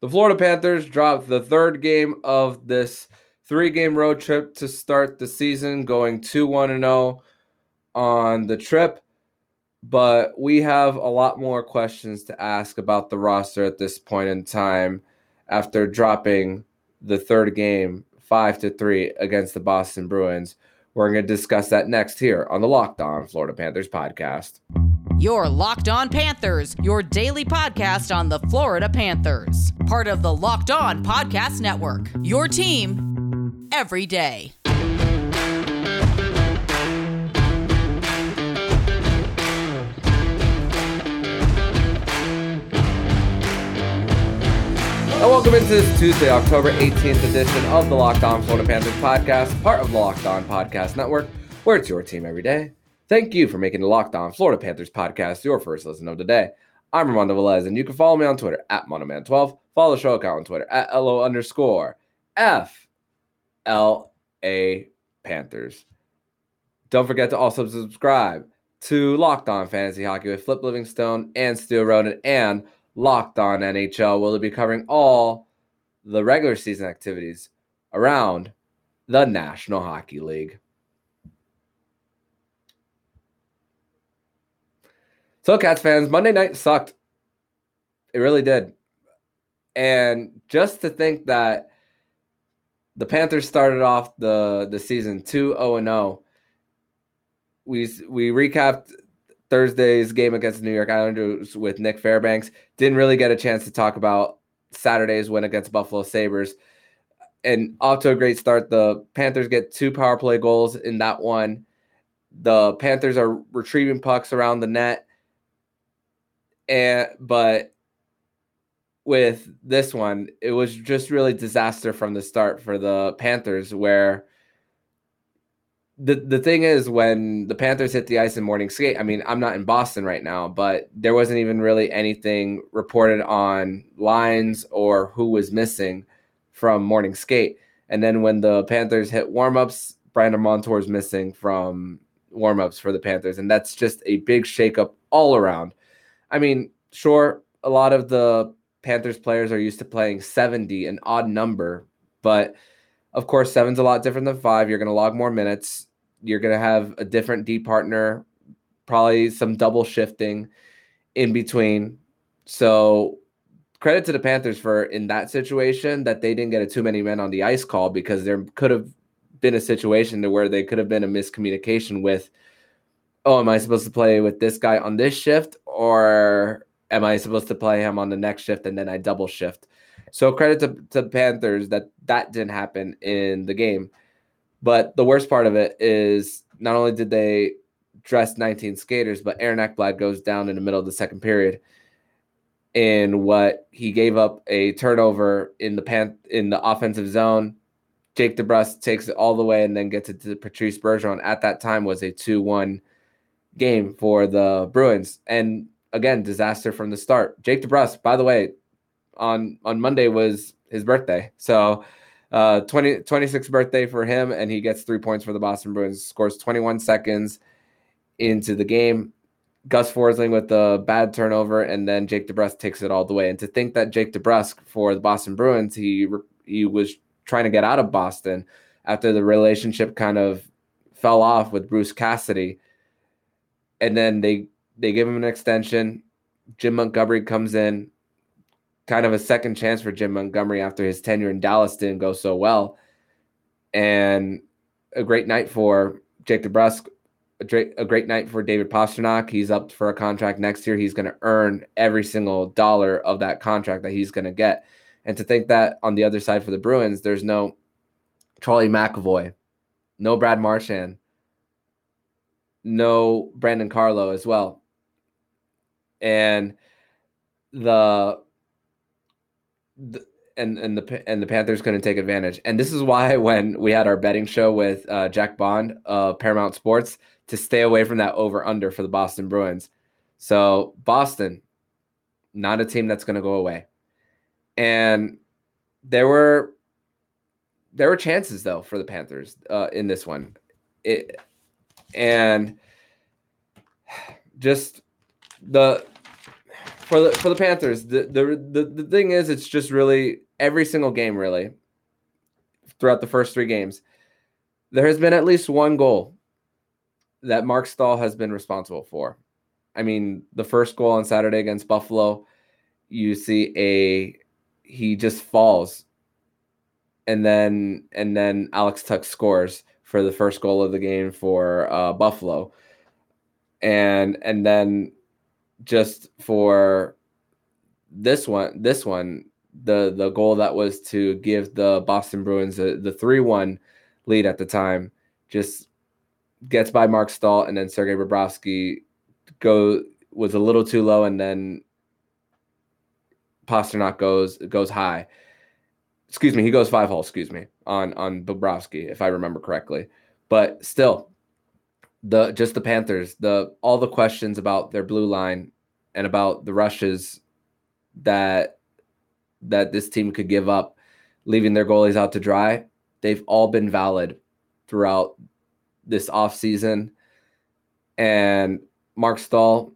The Florida Panthers dropped the third game of this three game road trip to start the season, going 2 1 0 on the trip. But we have a lot more questions to ask about the roster at this point in time after dropping the third game 5 to 3 against the Boston Bruins. We're going to discuss that next here on the Locked On Florida Panthers podcast. Your Locked On Panthers, your daily podcast on the Florida Panthers. Part of the Locked On Podcast Network. Your team every day. And welcome into this Tuesday, October 18th edition of the Locked On Florida Panthers podcast, part of the Locked On Podcast Network, where it's your team every day. Thank you for making the Locked On Florida Panthers podcast your first listen of the day. I'm Armando Velez, and you can follow me on Twitter at Monoman12. Follow the show account on Twitter at LO underscore F L A Panthers. Don't forget to also subscribe to Locked On Fantasy Hockey with Flip Livingstone and Steel Roden and Locked On NHL will be covering all the regular season activities around the National Hockey League. So, Cats fans, Monday night sucked. It really did. And just to think that the Panthers started off the, the season 2 0 0, we, we recapped Thursday's game against the New York Islanders with Nick Fairbanks. Didn't really get a chance to talk about Saturday's win against Buffalo Sabres. And off to a great start. The Panthers get two power play goals in that one. The Panthers are retrieving pucks around the net. And but with this one, it was just really disaster from the start for the Panthers where the the thing is when the Panthers hit the ice in morning skate, I mean, I'm not in Boston right now, but there wasn't even really anything reported on lines or who was missing from morning skate. And then when the Panthers hit warmups, Brandon Montour's missing from warmups for the Panthers, and that's just a big shakeup all around. I mean, sure, a lot of the Panthers players are used to playing 70, an odd number, but of course, seven's a lot different than five. You're going to log more minutes. You're going to have a different D partner, probably some double shifting in between. So, credit to the Panthers for in that situation that they didn't get a too many men on the ice call because there could have been a situation to where they could have been a miscommunication with, oh, am I supposed to play with this guy on this shift or am I supposed to play him on the next shift and then I double shift? So credit to, to the Panthers that that didn't happen in the game. But the worst part of it is not only did they dress 19 skaters, but Aaron Ekblad goes down in the middle of the second period in what he gave up a turnover in the pan in the offensive zone. Jake DeBrusk takes it all the way and then gets it to Patrice Bergeron. At that time was a 2-1 game for the Bruins. And again, disaster from the start. Jake DeBrusk, by the way, on on Monday was his birthday. So uh 20 26th birthday for him and he gets 3 points for the Boston Bruins. Scores 21 seconds into the game. Gus Forsling with the bad turnover and then Jake DeBrusk takes it all the way. And to think that Jake DeBrusk for the Boston Bruins, he he was trying to get out of Boston after the relationship kind of fell off with Bruce Cassidy. And then they they give him an extension. Jim Montgomery comes in, kind of a second chance for Jim Montgomery after his tenure in Dallas didn't go so well. And a great night for Jake DeBrusk, a great, night for David Pastrnak. He's up for a contract next year. He's going to earn every single dollar of that contract that he's going to get. And to think that on the other side for the Bruins, there's no Charlie McAvoy, no Brad Marchand, no Brandon Carlo as well. And the the, and and the and the Panthers couldn't take advantage. And this is why when we had our betting show with uh, Jack Bond of Paramount Sports to stay away from that over under for the Boston Bruins. So Boston, not a team that's going to go away. And there were there were chances though for the Panthers uh, in this one, it, and just the for the for the Panthers, the, the the the thing is, it's just really every single game, really, throughout the first three games, there has been at least one goal that Marc Staal has been responsible for. I mean, the first goal on Saturday against Buffalo, you see a he just falls, and then and then Alex Tuck scores for the first goal of the game for uh, Buffalo, and and then just for this one, this one, the the goal that was to give the Boston Bruins the three one lead at the time, just gets by Marc Staal and then Sergei Bobrovsky go was a little too low and then Pastrnak goes goes high. Excuse me, he goes five hole. Excuse me on on Bobrovsky if I remember correctly. But still, the just the Panthers, the all the questions about their blue line and about the rushes that that this team could give up, leaving their goalies out to dry, they've all been valid throughout this offseason. And Marc Staal,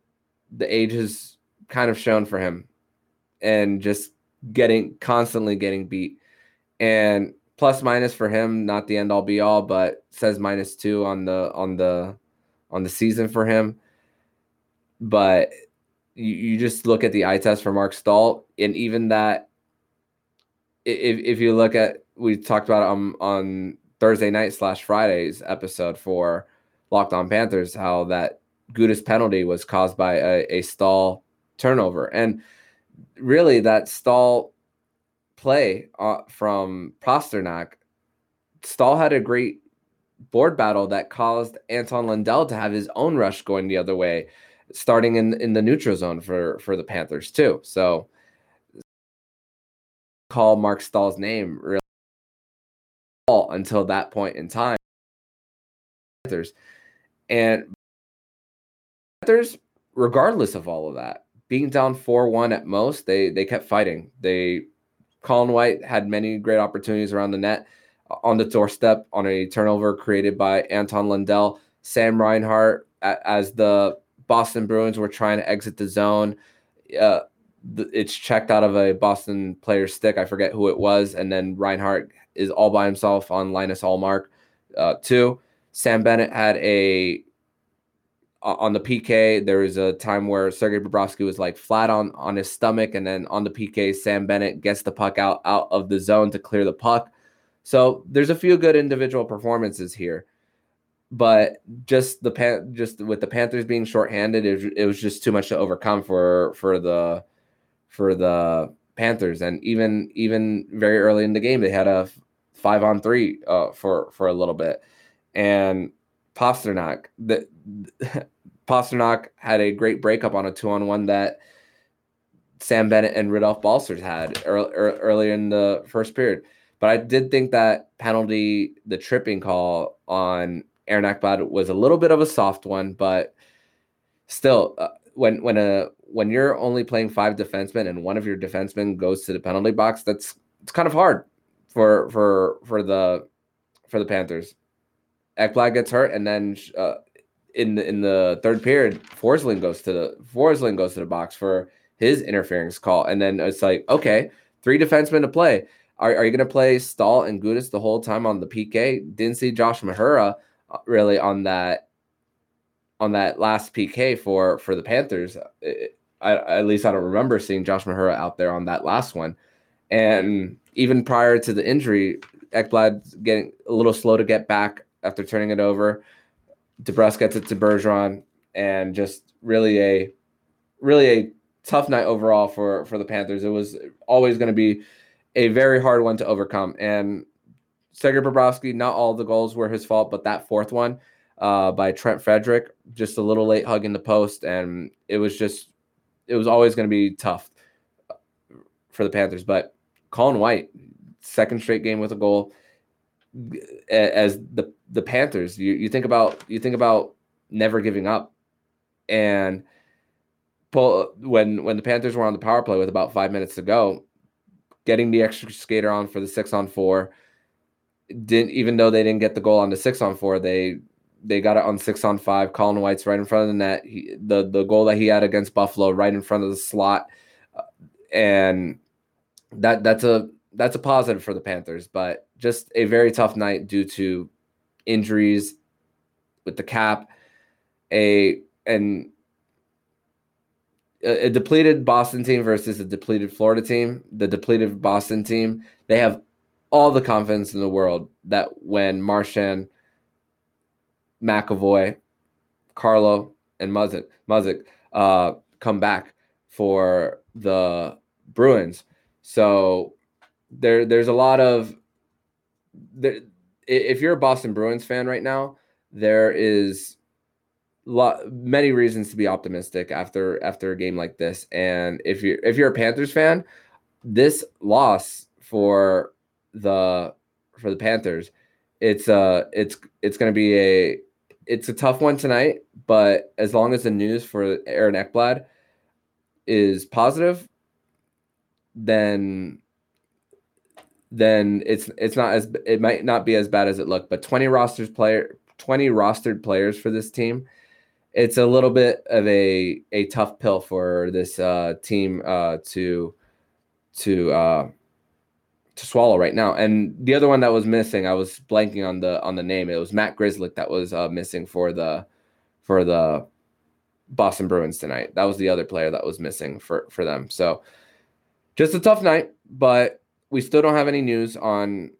the age has kind of shown for him and just getting constantly getting beat. And plus minus for him, not the end all be all, but says minus two on the on the on the season for him. But you, you just look at the eye test for Marc Staal, and even that, if if you look at we talked about on on Thursday night slash Friday's episode for Locked On Panthers, how that Gudas penalty was caused by a, a Staal turnover, and really that Staal play uh, from Pastrnak, Staal had a great board battle that caused Anton Lundell to have his own rush going the other way, starting in in the neutral zone for for the Panthers too. So call Marc Staal's name really until that point in time. Panthers and Panthers, regardless of all of that, being down four one at most, they they kept fighting. They Colin White had many great opportunities around the net on the doorstep on a turnover created by Anton Lundell. Sam Reinhart, as the Boston Bruins were trying to exit the zone, uh, it's checked out of a Boston player's stick. I forget who it was. And then Reinhart is all by himself on Linus Ullmark. Uh, two, Sam Bennett had a on the PK, there was a time where Sergei Bobrovsky was like flat on on his stomach, and then on the PK, Sam Bennett gets the puck out out of the zone to clear the puck. So there's a few good individual performances here, but just the pan just with the Panthers being shorthanded, it, it was just too much to overcome for for the for the Panthers, and even even very early in the game, they had a five on three uh, for for a little bit, and Pastrnak. The, Pastrnak had a great breakup on a two on one that Sam Bennett and Rudolph Balcers had early, earlier in the first period. But I did think that penalty, the tripping call on Aaron Ekblad was a little bit of a soft one, but still, uh, when when a when you're only playing five defensemen and one of your defensemen goes to the penalty box, that's it's kind of hard for for for the for the Panthers. Ekblad gets hurt, and then uh, in the in the third period, Forsling goes to the Forsling goes to the box for his interference call, and then it's like, okay, three defensemen to play. Are, are you going to play Staal and Gudas the whole time on the PK? Didn't see Josh Mahura uh, really on that on that last PK for for the Panthers. It, I, at least I don't remember seeing Josh Mahura out there on that last one. And even prior to the injury, Ekblad getting a little slow to get back after turning it over. DeBrusk gets it to Bergeron, and just really a really a tough night overall for for the Panthers. It was always going to be a very hard one to overcome. And Sergei Bobrovsky, not all the goals were his fault, but that fourth one uh, by Trent Frederick, just a little late hugging the post, and it was just it was always going to be tough for the Panthers. But Colin White, second straight game with a goal as the the Panthers. You you think about you think about never giving up, and pull when when the Panthers were on the power play with about five minutes to go, getting the extra skater on for the six on four. Didn't even though they didn't get the goal on the six on four, they they got it on six on five. Colin White's right in front of the net. He, the the goal that he had against Buffalo, right in front of the slot, uh, and that that's a that's a positive for the Panthers. But just a very tough night due to injuries with the cap, a and a, depleted Boston team versus a depleted Florida team. The depleted Boston team, they have all the confidence in the world that when Marchand, McAvoy, Carlo, and Muzzin, Muzzin uh, come back for the Bruins. So there, there's a lot of there. If you're a Boston Bruins fan right now, there is lot many reasons to be optimistic after after a game like this. And if you're if you're a Panthers fan, this loss for the for the Panthers, it's uh it's it's gonna be a it's a tough one tonight, but as long as the news for Aaron Ekblad is positive, then then it's it's not as it might not be as bad as it looked. But 20 rosters player 20 rostered players for this team it's a little bit of a a tough pill for this uh, team uh, to to uh, to swallow right now. And the other one that was missing, I was blanking on the on the name. It was Matt Grzelcyk that was uh, missing for the for the Boston Bruins tonight. That was the other player that was missing for for them. So just a tough night, but we still don't have any news on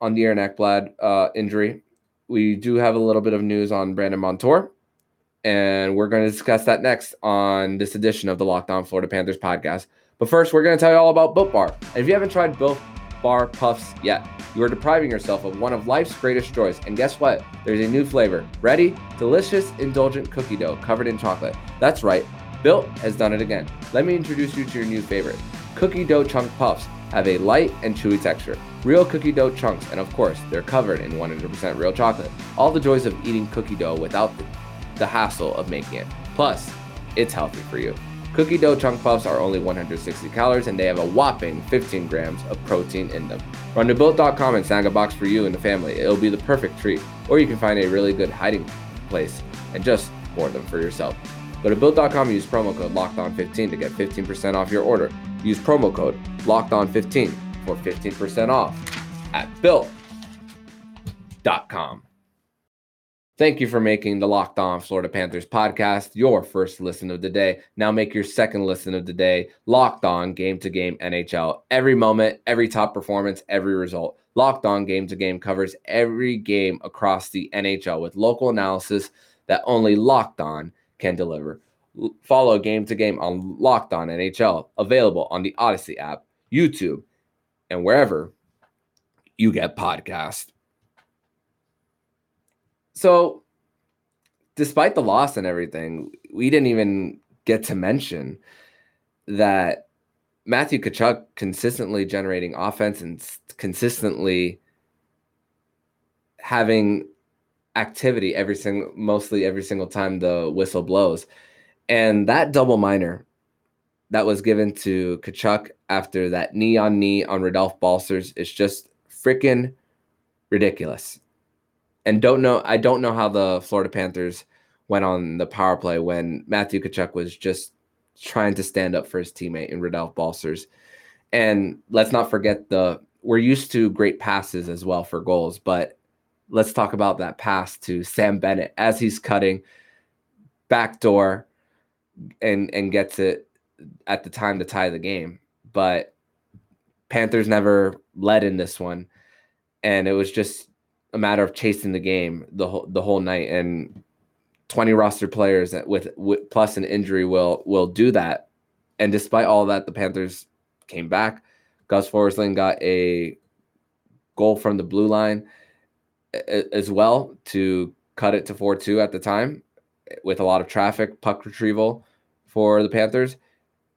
on the Aaron Ekblad uh, injury. We do have a little bit of news on Brandon Montour and we're going to discuss that next on this edition of the Locked On Florida Panthers podcast. But first, we're going to tell you all about Built Bar. And if you haven't tried Built Bar Puffs yet, you are depriving yourself of one of life's greatest joys. And guess what? There's a new flavor ready, delicious, indulgent cookie dough covered in chocolate. That's right, Built has done it again. Let me introduce you to your new favorite. Cookie dough chunk puffs have a light and chewy texture, real cookie dough chunks, and of course, they're covered in 100% real chocolate. All the joys of eating cookie dough without the the hassle of making it. Plus, it's healthy for you. Cookie dough chunk puffs are only 160 calories and they have a whopping 15 grams of protein in them. Run to built.com and snag a box for you and the family. It'll be the perfect treat. Or you can find a really good hiding place and just hoard them for yourself. Go to built.com and use promo code LOCKEDON15 to get 15% off your order. Use promo code LOCKEDON15 for 15% off at built.com. Thank you for making the Locked On Florida Panthers podcast your first listen of the day. Now make your second listen of the day. Locked On Game to Game NHL. Every moment, every top performance, every result. Locked On Game to Game covers every game across the NHL with local analysis that only Locked On can deliver. Follow Game to Game on Locked On NHL, available on the Odyssey app, YouTube, and wherever you get podcasts. So, despite the loss and everything, we didn't even get to mention that Matthew Tkachuk consistently generating offense and consistently having activity every single mostly every single time the whistle blows. And that double minor that was given to Tkachuk after that knee on knee on Rodolph Balcers is just freaking ridiculous and don't know I don't know how the Florida Panthers went on the power play when Matthew Tkachuk was just trying to stand up for his teammate in Rodolph Balcers. And let's not forget the we're used to great passes as well for goals, but let's talk about that pass to Sam Bennett as he's cutting back door and and gets it at the time to tie the game. But Panthers never led in this one. And it was just a matter of chasing the game the whole the whole night and 20 roster players with, with plus an injury will will do that and despite all that the panthers came back gus forsling got a goal from the blue line as well to cut it to 4-2 at the time with a lot of traffic puck retrieval for the panthers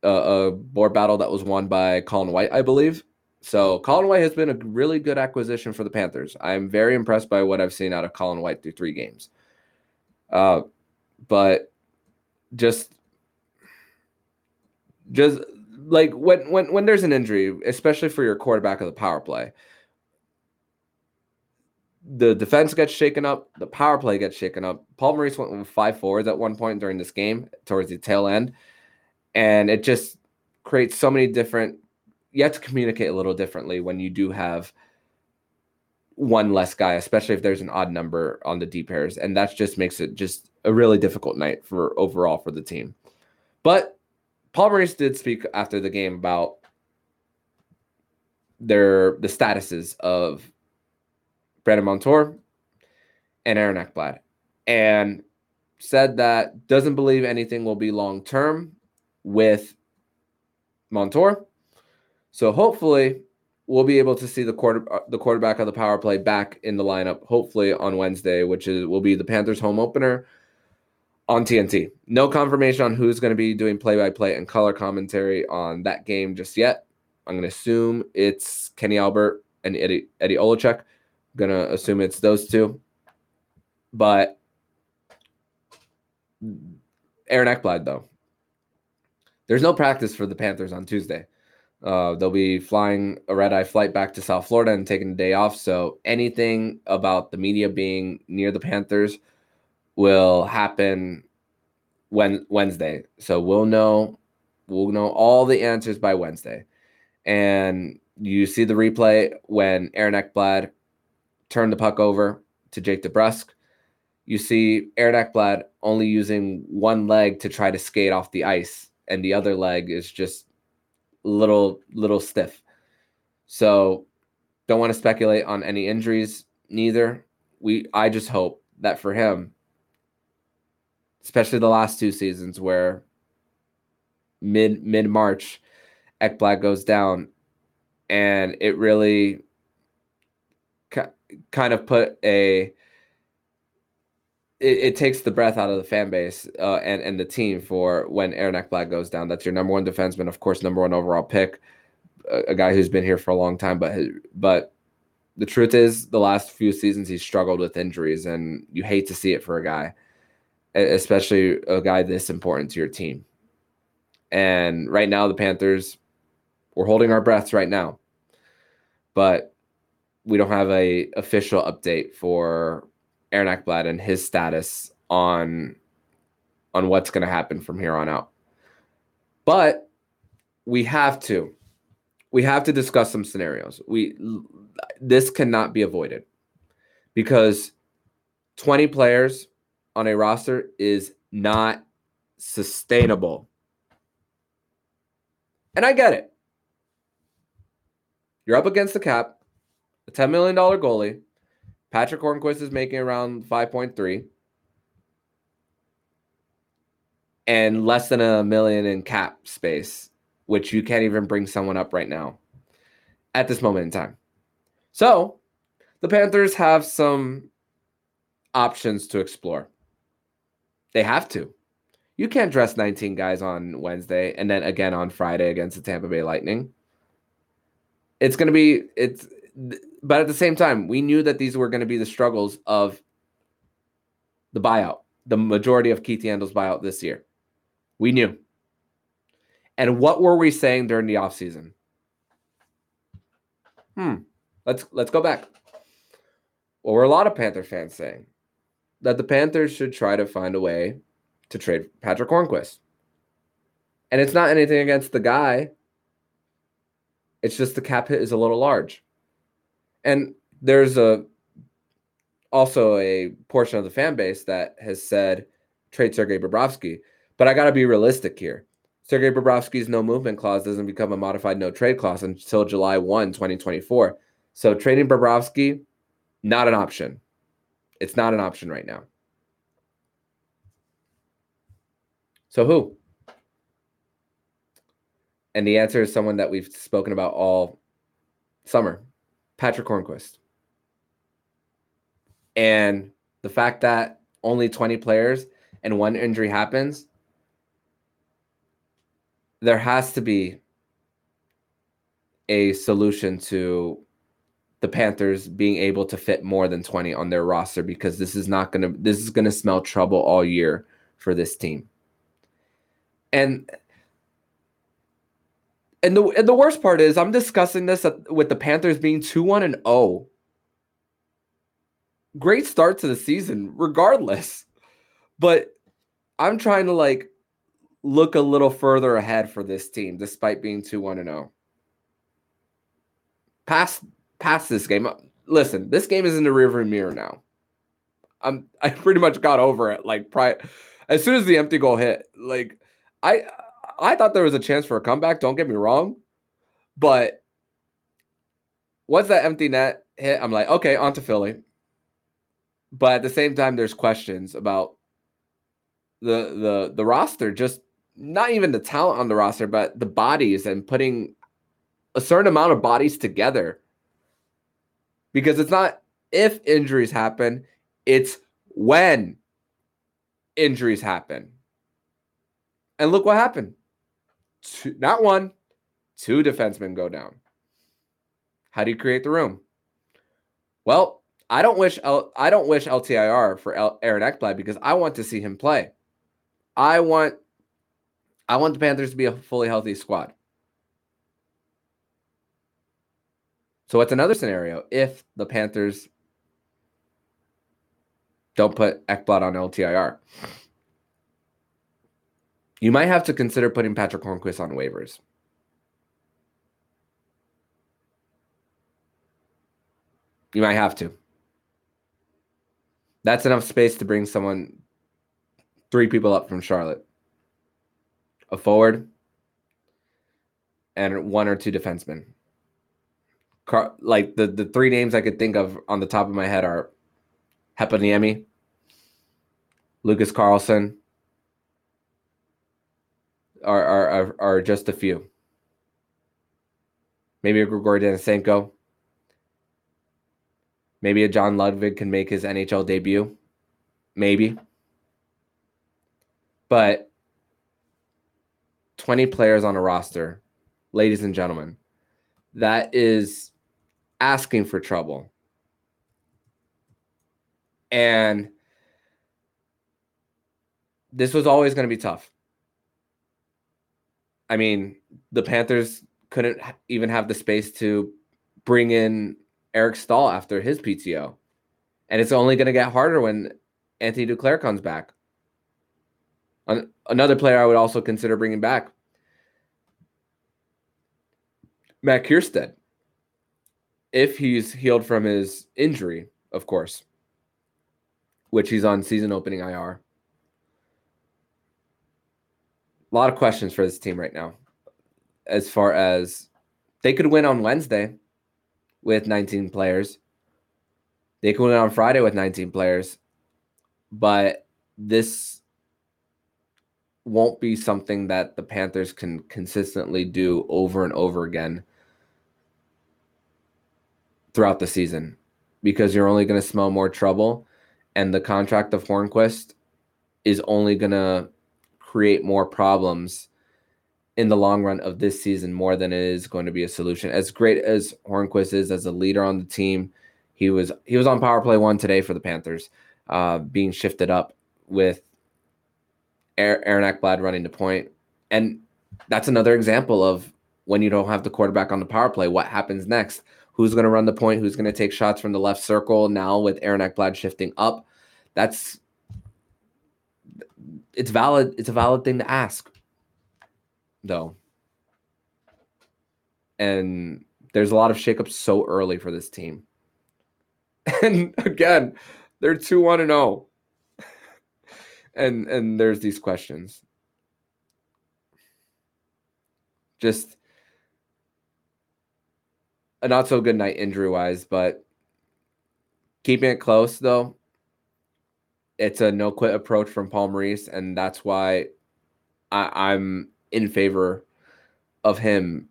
uh, a board battle that was won by colin white i believe so Colin White has been a really good acquisition for the Panthers. I'm very impressed by what I've seen out of Colin White through three games. Uh, but just, just like when when when there's an injury, especially for your quarterback of the power play, the defense gets shaken up, the power play gets shaken up. Paul Maurice went with five forwards at one point during this game towards the tail end, and it just creates so many different. You have to communicate a little differently when you do have one less guy, especially if there's an odd number on the D pairs, and that just makes it just a really difficult night for overall for the team. But Paul Maurice did speak after the game about their the statuses of Brandon Montour and Aaron Ekblad, and said that doesn't believe anything will be long term with Montour. So hopefully we'll be able to see the quarter uh, the quarterback of the power play back in the lineup hopefully on Wednesday, which is will be the Panthers home opener on TNT. No confirmation on who's going to be doing play by play and color commentary on that game just yet. I'm going to assume it's Kenny Albert and Eddie Eddie Olczyk. To assume it's those two. But Aaron Ekblad though. There's no practice for the Panthers on Tuesday. Uh, they'll be flying a red eye flight back to South Florida and taking a day off. So anything about the media being near the Panthers will happen when Wednesday. So we'll know we'll know all the answers by Wednesday. And you see the replay when Aaron Ekblad turned the puck over to Jake DeBrusk. You see Aaron Ekblad only using one leg to try to skate off the ice, and the other leg is just little little stiff. So don't want to speculate on any injuries neither. We I just hope that for him, especially the last two seasons where mid mid March Ekblad goes down and it really kind of put a it, it, takes the breath out of the fan base uh, and and the team for when Aaron Ekblad goes down. That's your number one defenseman, of course, number one overall pick, a, a guy who's been here for a long time. But but the truth is, the last few seasons he's struggled with injuries, and you hate to see it for a guy, especially a guy this important to your team. And right now, the Panthers, we're holding our breaths right now, but we don't have a official update for Aaron Ekblad and his status on on what's going to happen from here on out. But we have to we have to discuss some scenarios. We this cannot be avoided because 20 players on a roster is not sustainable. And I get it. You're up against the cap, a $10 million goalie, Patric Hornqvist is making around 5.3 and less than a million in cap space, which you can't even bring someone up right now at this moment in time. So the Panthers have some options to explore. They have to. You can't dress 19 guys on Wednesday and then again on Friday against the Tampa Bay Lightning. It's going to be it's but at the same time, we knew that these were going to be the struggles of the buyout, the majority of Keith Yandle's buyout this year. We knew. And what were we saying during the offseason? Hmm. Let's let's go back. What were a lot of Panther fans saying? That the Panthers should try to find a way to trade Patric Hornqvist. And it's not anything against the guy. It's just the cap hit is a little large. And there's a also a portion of the fan base that has said trade Sergei Bobrovsky. But I got to be realistic here. Sergei Bobrovsky's no movement clause doesn't become a modified no trade clause until July 1, 2024. So trading Bobrovsky, not an option. It's not an option right now. So who? And the answer is someone that we've spoken about all summer Patric Hornqvist. And the fact that only 20 players and one injury happens, there has to be a solution to the Panthers being able to fit more than 20 on their roster because this is not going to this is going to smell trouble all year for this team. And and the and the worst part is I'm discussing this with the Panthers being 2-1 and 0. great start to the season, regardless. But I'm trying to like look a little further ahead for this team, despite being 2 1 and 0. Past past this game. Uh, listen, this game is in the rearview mirror now. I'm I pretty much got over it. Like prior as soon as the empty goal hit, like I I thought there was a chance for a comeback, don't get me wrong. But once that empty net hit, I'm like, okay, on to Philly. But at the same time, there's questions about the the the roster, just not even the talent on the roster, but the bodies and putting a certain amount of bodies together. Because it's not if injuries happen, it's when injuries happen. And look what happened. Two, not one, two defensemen go down. How do you create the room? Well, I don't wish L, I don't wish LTIR for L, Aaron Ekblad because I want to see him play. I want I want the Panthers to be a fully healthy squad. So what's another scenario if the Panthers don't put Ekblad on LTIR? You might have to consider putting Patric Hornqvist on waivers. You might have to. That's enough space to bring someone, three people up from Charlotte a forward and one or two defensemen. Car- like the, the three names I could think of on the top of my head are Heponiemi, Lucas Carlsson, are, are, are, just a few. Maybe a Grigori Denisenko. Maybe a John Ludvig can make his NHL debut. Maybe. But 20 players on a roster, ladies and gentlemen, that is asking for trouble. And this was always going to be tough. I mean, the Panthers couldn't even have the space to bring in Eric Staal after his PTO. And it's only going to get harder when Anthony Duclair comes back. Another player I would also consider bringing back Matt Kiersted. If he's healed from his injury, of course, which he's on season opening IR. A lot of questions for this team right now as far as they could win on Wednesday with 19 players. They could win on Friday with 19 players. But this won't be something that the Panthers can consistently do over and over again throughout the season because you're only going to smell more trouble. And the contract of Hornqvist is only going to create more problems in the long run of this season more than it is going to be a solution. As great as Hornqvist is as a leader on the team, he was he was on power play one today for the Panthers, uh, being shifted up with Aaron Ekblad running the point, and that's another example of when you don't have the quarterback on the power play, what happens next? Who's going to run the point? Who's going to take shots from the left circle? Now with Aaron Ekblad shifting up, that's it's valid. It's a valid thing to ask, though. And there's a lot of shakeups so early for this team. And again, they're 2 1 and 0. And and there's these questions. Just a not so good night injury wise, but keeping it close though. It's a no quit approach from Paul Maurice, and that's why I, I'm in favor of him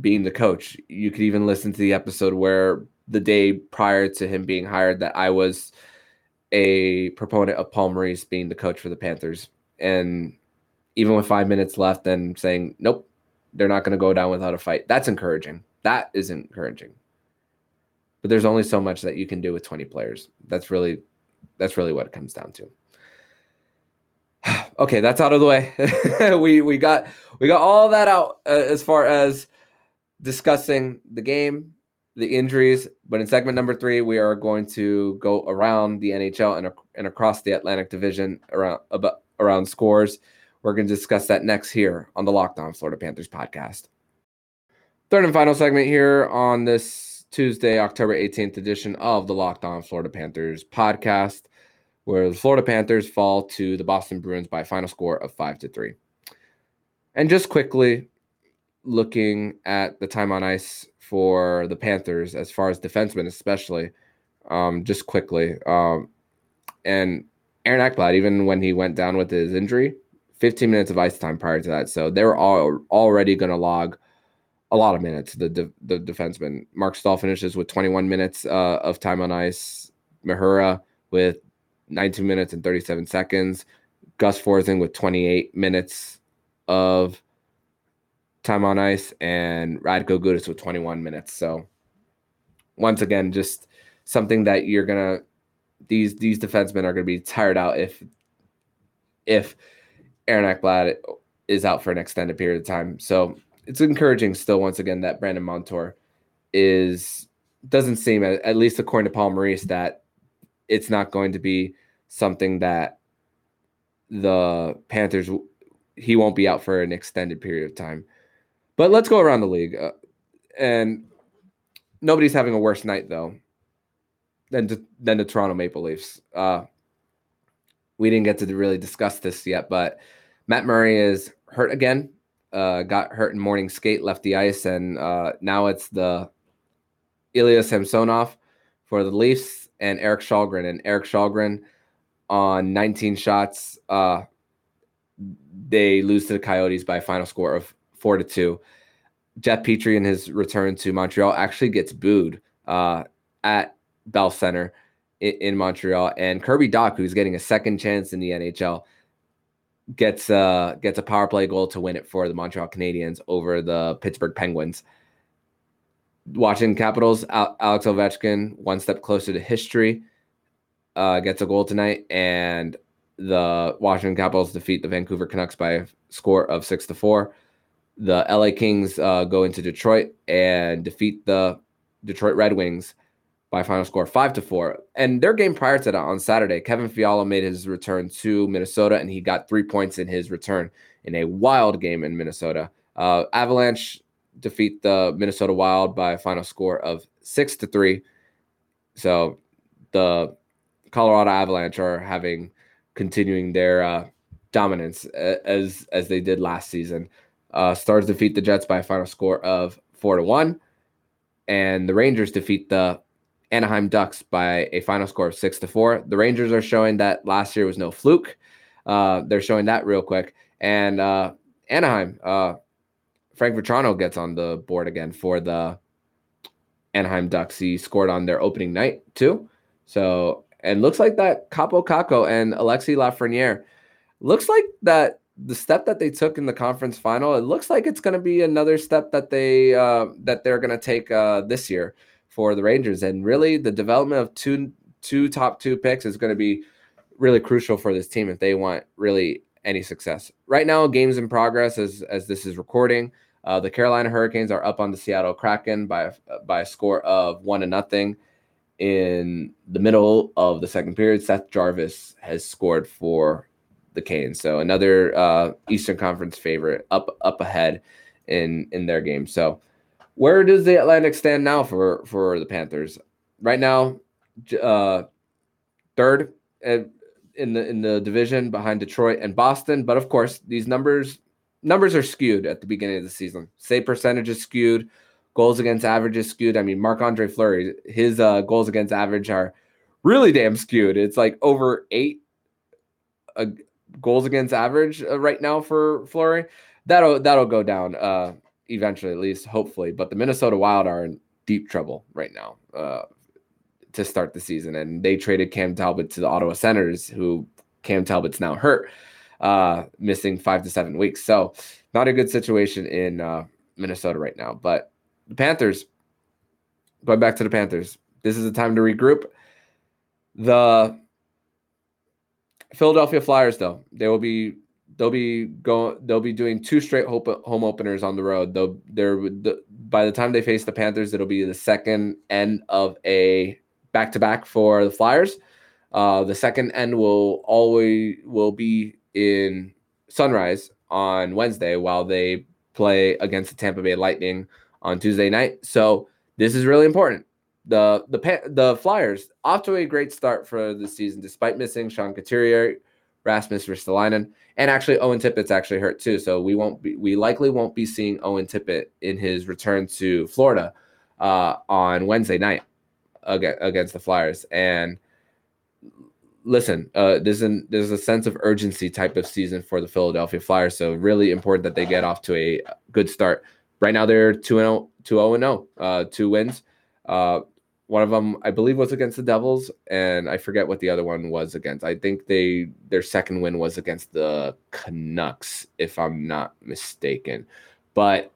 being the coach. You could even listen to the episode where the day prior to him being hired that I was a proponent of Paul Maurice being the coach for the Panthers. And even with five minutes left and saying, nope, they're not going to go down without a fight. That's encouraging. That is encouraging. But there's only so much that you can do with 20 players. That's really that's really what it comes down to. okay, that's out of the way. we we got we got all that out uh, as far as discussing the game the injuries. But in segment number three, we are going to go around the NHL and, and across the Atlantic Division around about around scores. We're going to discuss that next here on the Locked On Florida Panthers podcast. Third and final segment here on this Tuesday, October 18th edition of the Locked On Florida Panthers podcast, where the Florida Panthers fall to the Boston Bruins by final score of 5 to 3. And just quickly looking at the time on ice for the Panthers as far as defensemen, especially, um, just quickly. Um, and Aaron Ekblad, even when he went down with his injury, 15 minutes of ice time prior to that. So they were all already going to log a lot of minutes. The de- the defenseman Marc Staal finishes with 21 minutes uh, of time on ice. Mahura with 19 minutes and 37 seconds. Gus Forsling with 28 minutes of time on ice, and Radko Gudas with 21 minutes. So once again, just something that you're gonna these these defensemen are gonna be tired out if if Aaron Ekblad is out for an extended period of time. So it's encouraging still once again that Brandon Montour is doesn't seem at least according to Paul Maurice that it's not going to be something that the Panthers he won't be out for an extended period of time. But let's go around the league, uh, and nobody's having a worse night though than than the Toronto Maple Leafs. Uh, we didn't get to really discuss this yet, but Matt Murray is hurt again uh, got hurt in morning skate, left the ice, and uh, now it's the Ilya Samsonov for the Leafs and Erik Källgren. And Erik Källgren on 19 shots, uh, they lose to the Coyotes by a final score of four to two. Jeff Petry in his return to Montreal actually gets booed uh, at Bell Center in, in, Montreal, and Kirby Dach, who's getting a second chance in the NHL, gets uh gets a power play goal to win it for the Montreal Canadiens over the Pittsburgh Penguins. Washington Capitals, Alex Ovechkin, one step closer to history, uh, gets a goal tonight, and the Washington Capitals defeat the Vancouver Canucks by a score of six to four. The LA Kings uh, go into Detroit and defeat the Detroit Red Wings by final score five to four. And their game prior to that on Saturday, Kevin Fiala made his return to Minnesota and he got three points in his return in a wild game in Minnesota. Uh, Avalanche defeat the Minnesota Wild by a final score of six to three. So the Colorado Avalanche are having continuing their uh, dominance as as they did last season. Uh, Stars defeat the Jets by a final score of four to one, and the Rangers defeat the Anaheim Ducks by a final score of six to four. The Rangers are showing that last year was no fluke. Uh, they're showing that real quick. And uh, Anaheim, uh, Frank Vatrano gets on the board again for the Anaheim Ducks. He scored on their opening night too. So and looks like that Kaapo Kakko and Alexis Lafreniere looks like that the step that they took in the conference final. It looks like it's going to be another step that they uh, that they're going to take uh, this year for the Rangers. And really, the development of two two top two picks is going to be really crucial for this team if they want really any success. Right now, games in progress as as this is recording. Uh, the Carolina Hurricanes are up on the Seattle Kraken by by a score of one to nothing. In the middle of the second period, Seth Jarvis has scored for the Canes. So another uh, Eastern Conference favorite up up ahead in in their game. So where does the Atlantic stand now for for the Panthers? Right now, uh, third in the in the division behind Detroit and Boston. But of course, these numbers numbers are skewed at the beginning of the season. Save percentage is skewed, goals against average is skewed. I mean, Marc Andre Fleury, his uh, goals against average are really damn skewed. It's like over eight uh, goals against average uh, right now for Fleury. That'll that'll go down uh, eventually, at least hopefully. But the Minnesota Wild are in deep trouble right now uh, to start the season, and they traded Cam Talbot to the Ottawa Senators, who Cam Talbot's now hurt, uh, missing five to seven weeks. So not a good situation in uh, Minnesota right now. But the Panthers, going back to the Panthers, this is the time to regroup. The Philadelphia Flyers, though, they will be they'll be going. They'll be doing two straight home openers on the road. They'll they're the, by the time they face the Panthers, it'll be the second end of a back to back for the Flyers. Uh, the second end will always will be in Sunrise on Wednesday, while they play against the Tampa Bay Lightning on Tuesday night. So this is really important. The the the Flyers off to a great start for the season, despite missing Sean Couturier, Rasmus Ristolainen, and actually Owen Tippett's actually hurt too. So we won't be we likely won't be seeing Owen Tippett in his return to Florida uh, on Wednesday night against the Flyers. And listen, uh, there's an there's a sense of urgency type of season for the Philadelphia Flyers. So really important that they get off to a good start. Right now they're 2 0 2 and 0, uh, two wins. Uh, one of them, I believe, was against the Devils, and I forget what the other one was against. I think they their second win was against the Canucks, if I'm not mistaken. But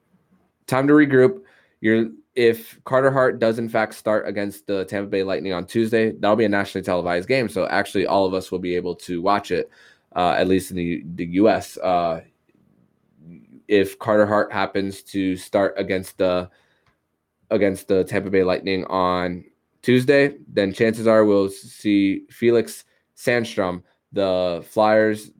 time to regroup. You're if Carter Hart does in fact start against the Tampa Bay Lightning on Tuesday, that'll be a nationally televised game. So actually, all of us will be able to watch it, uh, at least in the the U.S. Uh, if Carter Hart happens to start against the against the Tampa Bay Lightning on Tuesday, then chances are we'll see Felix Sandstrom, the Flyers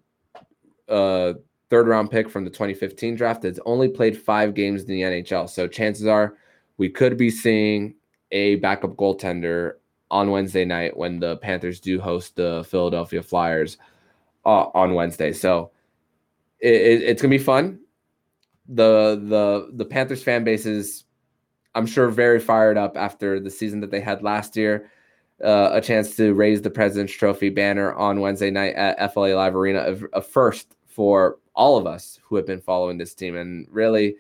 uh, third round pick from the 2015 draft, that's only played five games in the NHL. So chances are we could be seeing a backup goaltender on Wednesday night when the Panthers do host the Philadelphia Flyers uh, on Wednesday. So it, it, it's gonna be fun. The the the Panthers fan base is I'm sure very fired up after the season that they had last year. Uh, a chance to raise the President's Trophy banner on Wednesday night at FLA Live Arena, a, first for all of us who have been following this team, and really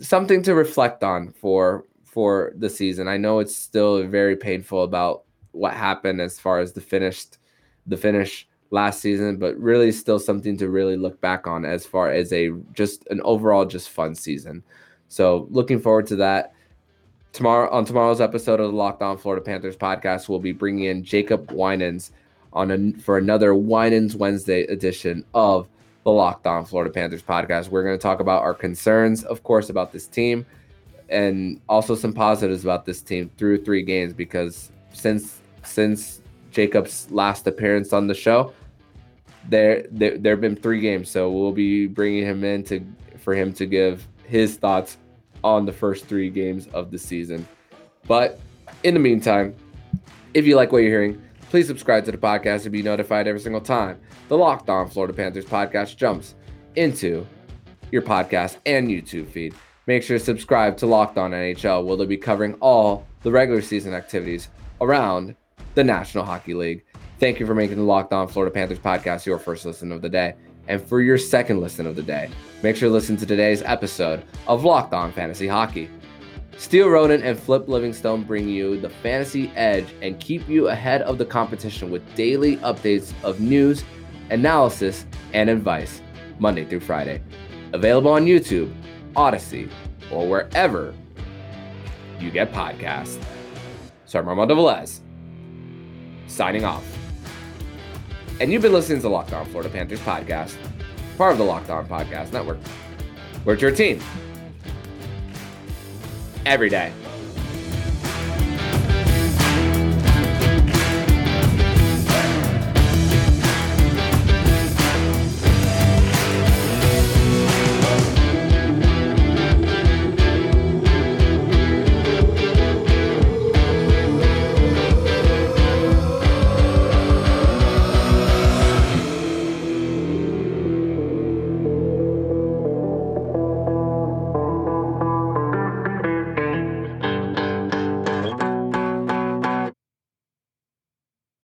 something to reflect on for for the season. I know it's still very painful about what happened as far as the finished the finish last season, but really still something to really look back on as far as a just an overall just fun season. So looking forward to that tomorrow on tomorrow's episode of the Locked On Florida Panthers podcast, we'll be bringing in Jacob Winans on a, for another Winans Wednesday edition of the Locked On Florida Panthers podcast. We're going to talk about our concerns, of course, about this team, and also some positives about this team through three games because since since Jacob's last appearance on the show, there there there have been three games. So we'll be bringing him in to for him to give his thoughts on the first three games of the season. But in the meantime, if you like what you're hearing, please subscribe to the podcast to be notified every single time the Locked On Florida Panthers podcast jumps into your podcast and YouTube feed. Make sure to subscribe to Locked On NHL, where they'll be covering all the regular season activities around the National Hockey League. Thank you for making the Locked On Florida Panthers podcast your first listen of the day. And for your second listen of the day, make sure to listen to today's episode of Locked On Fantasy Hockey. Steel Roden and Flip Livingstone bring you the fantasy edge and keep you ahead of the competition with daily updates of news, analysis, and advice Monday through Friday. Available on YouTube, Odyssey, or wherever you get podcasts. Sorry, Armando Velez, signing off. And you've been listening to the Locked On Florida Panthers podcast, part of the Locked On Podcast Network. We're your team every day.